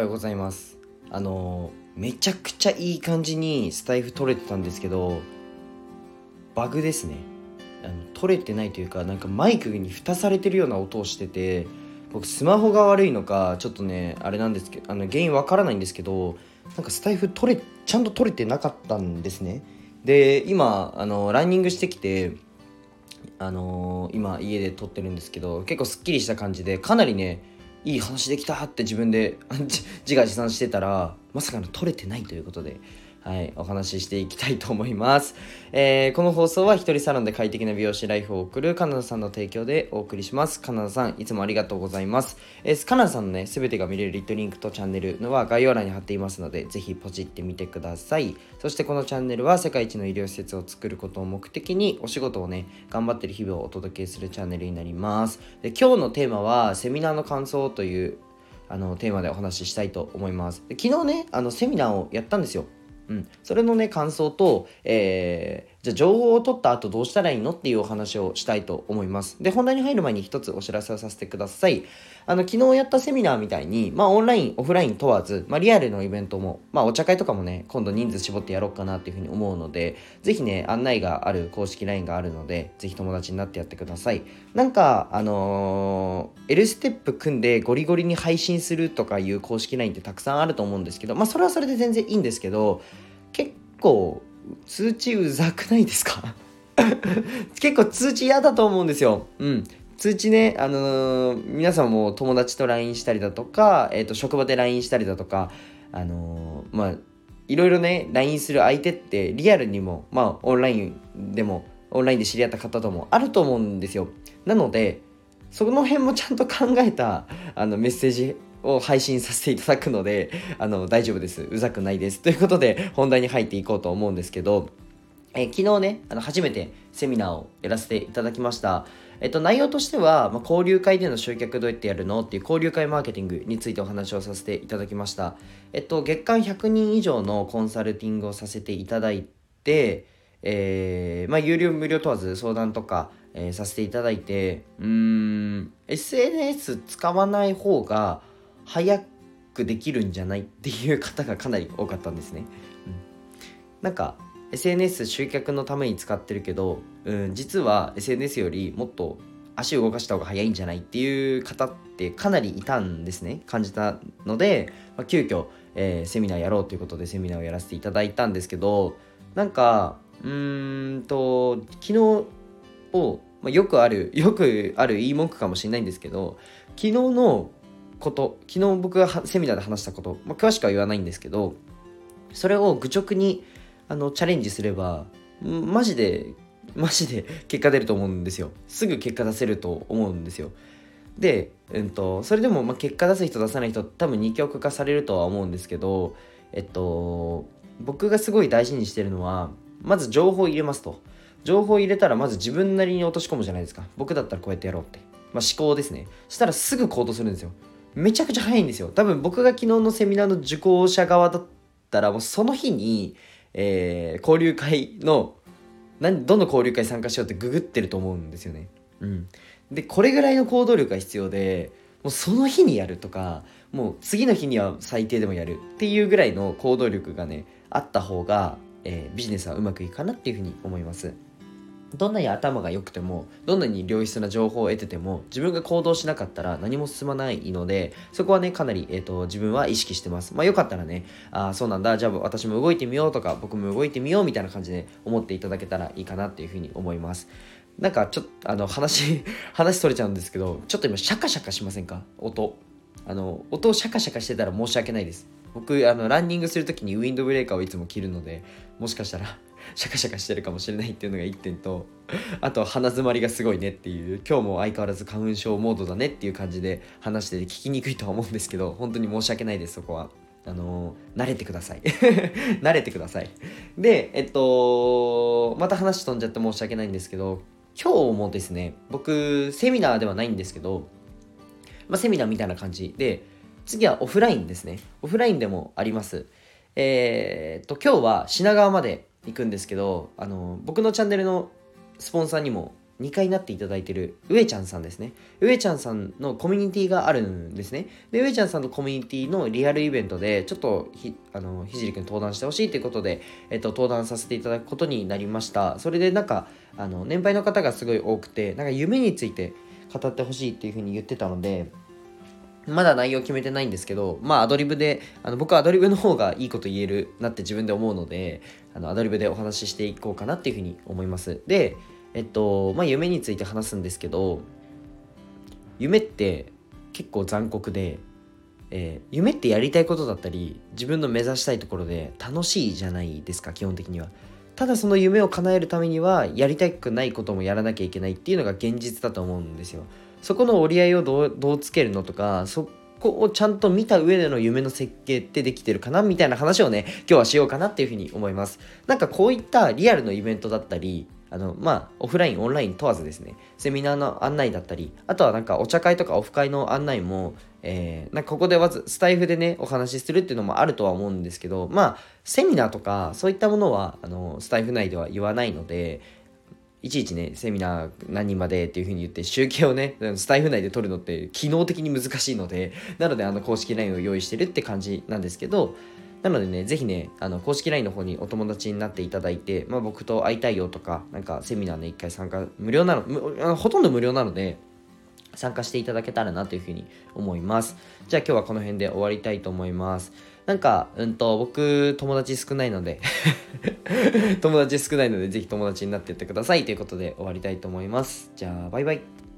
はようございます。あのめちゃくちゃいい感じにスタイフ取れてたんですけどバグですね。あの取れてないというかなんかマイクに蓋されてるような音をしてて僕スマホが悪いのかちょっとねあれなんですけどあの原因わからないんですけどなんかスタイフ取れちゃんと取れてなかったんですね。で今あのランニングしてきてあのー今家で撮ってるんですけど結構すっきりした感じでかなりねいい話できたって自分で 自画自賛してたらまさかの取れてないということで。はい、お話ししていきたいと思います。えーこの放送は一人サロンで快適な美容師ライフを送るカナダさんの提供でお送りします。カナダさん、いつもありがとうございます。えーカナダさんのね、すべてが見れるリットリンクとチャンネルのは概要欄に貼っていますので、ぜひポチってみてください。そしてこのチャンネルは世界一の医療施設を作ることを目的にお仕事をね、頑張ってる日々をお届けするチャンネルになります。で今日のテーマは、セミナーの感想というあのテーマでお話ししたいと思います。で昨日ね、あのセミナーをやったんですよ。うん、それのね感想と、えーじゃあ情報を取った後どうしたらいいのっていうお話をしたいと思います。で本題に入る前に一つお知らせをさせてください。あの昨日やったセミナーみたいにまあオンラインオフライン問わず、まあ、リアルのイベントもまあお茶会とかもね今度人数絞ってやろうかなっていうふうに思うのでぜひね案内がある公式 LINE があるのでぜひ友達になってやってください。なんかあのー L ステップ組んでゴリゴリに配信するとかいう公式 LINE ってたくさんあると思うんですけどまあそれはそれで全然いいんですけど結構通知うざくないですか？結構通知嫌だと思うんですよ。うん。通知ね、あのー皆さんも友達と LINE したりだとか、えっ、と、職場で LINE したりだとか、あのーまあ、いろいろね、LINE する相手ってリアルにも、まあ、オンラインでも、オンラインで知り合った方ともあると思うんですよ。なので、その辺もちゃんと考えたあのメッセージを配信させていただくのであの大丈夫です。うざくないです。ということで本題に入っていこうと思うんですけど、え昨日ねあの初めてセミナーをやらせていただきました。えっと、内容としては、まあ、交流会での集客どうやってやるのっていう交流会マーケティングについてお話をさせていただきました。えっと、月間100人以上のコンサルティングをさせていただいて、えーまあ、有料無料問わず相談とか、えーさせていただいてうーん SNS 使わない方が早くできるんじゃないっていう方がかなり多かったんですね。うん、なんか SNS 集客のために使ってるけど、うん、実は SNS よりもっと足を動かした方が早いんじゃないっていう方ってかなりいたんですね感じたので、まあ、急遽、えーセミナーやろうということでセミナーをやらせていただいたんですけどなんかうーんと昨日を、まあ、よくあるよくある言い文句かもしれないんですけど昨日のこと昨日僕がセミナーで話したこと、まあ、詳しくは言わないんですけどそれを愚直にあのチャレンジすればマジでマジで結果出ると思うんですよ。すぐ結果出せると思うんですよ。で、うん、とそれでもま結果出す人出さない人多分二極化されるとは思うんですけどえっと僕がすごい大事にしてるのはまず情報入れますと。情報を入れたらまず自分なりに落とし込むじゃないですか。僕だったらこうやってやろうって、まあ、思考ですね。したらすぐ行動するんですよ。めちゃくちゃ早いんですよ。多分僕が昨日のセミナーの受講者側だったらもうその日に、えー交流会の何どの交流会参加しようってググってると思うんですよね。うん。でこれぐらいの行動力が必要でもうその日にやるとかもう次の日には最低でもやるっていうぐらいの行動力がねあった方が、えービジネスはうまくいくかなっていうふうに思います。どんなに頭が良くてもどんなに良質な情報を得てても自分が行動しなかったら何も進まないのでそこはねかなり、えー、と自分は意識してます。まあよかったらねああそうなんだ。じゃあ私も動いてみようとか僕も動いてみようみたいな感じで思っていただけたらいいかなっていうふうに思います。なんかちょっとあの話 話それちゃうんですけどちょっと今シャカシャカしませんか？音。あの音をシャカシャカしてたら申し訳ないです。僕あのランニングするときにウィンドブレーカーをいつも切るのでもしかしたらシャカシャカしてるかもしれないっていうのが1点と あと鼻づまりがすごいねっていう今日も相変わらず花粉症モードだねっていう感じで話してて聞きにくいとは思うんですけど本当に申し訳ないですそこは。あの慣れてください。慣れてください。でえっとまた話飛んじゃって申し訳ないんですけど今日もですね僕セミナーではないんですけどまあ、セミナーみたいな感じで次はオフラインですね。オフラインでもあります。えー、っと今日は品川まで行くんですけどあの僕のチャンネルのスポンサーにも2回なっていただいてる上ちゃんさんですね。上ちゃんさんのコミュニティがあるんですね。で上ちゃんさんのコミュニティのリアルイベントでちょっとひあのひじりくん登壇してほしいということで、えっと、登壇させていただくことになりました。それでなんかあの年配の方がすごい多くてなんか夢について語ってほしいっていうふうに言ってたのでまだ内容決めてないんですけど、まあアドリブで、あの僕はアドリブの方がいいこと言えるなって自分で思うので、あのアドリブでお話ししていこうかなっていうふうに思います。で、えっと、まあ夢について話すんですけど、夢って結構残酷で、えー、夢ってやりたいことだったり、自分の目指したいところで楽しいじゃないですか、基本的には。ただその夢を叶えるためには、やりたくないこともやらなきゃいけないっていうのが現実だと思うんですよ。そこの折り合いをどうどうつけるのとかそこをちゃんと見た上での夢の設計ってできてるかなみたいな話をね今日はしようかなっていうふうに思います。なんかこういったリアルのイベントだったりあのまあオフラインオンライン問わずですねセミナーの案内だったりあとはなんかお茶会とかオフ会の案内もえー、なんかここでまずスタイフでねお話しするっていうのもあるとは思うんですけどまあセミナーとかそういったものはあのスタイフ内では言わないのでいちいちね、セミナー何人までっていう風に言って、集計をね、スタイフ内で取るのって機能的に難しいので、なので、あの、公式 LINE を用意してるって感じなんですけど、なのでね、ぜひね、あの、公式 LINE の方にお友達になっていただいて、まあ、僕と会いたいよとか、なんか、セミナーね、一回参加、無料なの、ほとんど無料なので、参加していただけたらなというふうに思います。じゃあ今日はこの辺で終わりたいと思います。なんか、うんと、僕、友達少ないので 友達少ないので、ぜひ友達になってってくださいということで終わりたいと思います。じゃあ、バイバイ。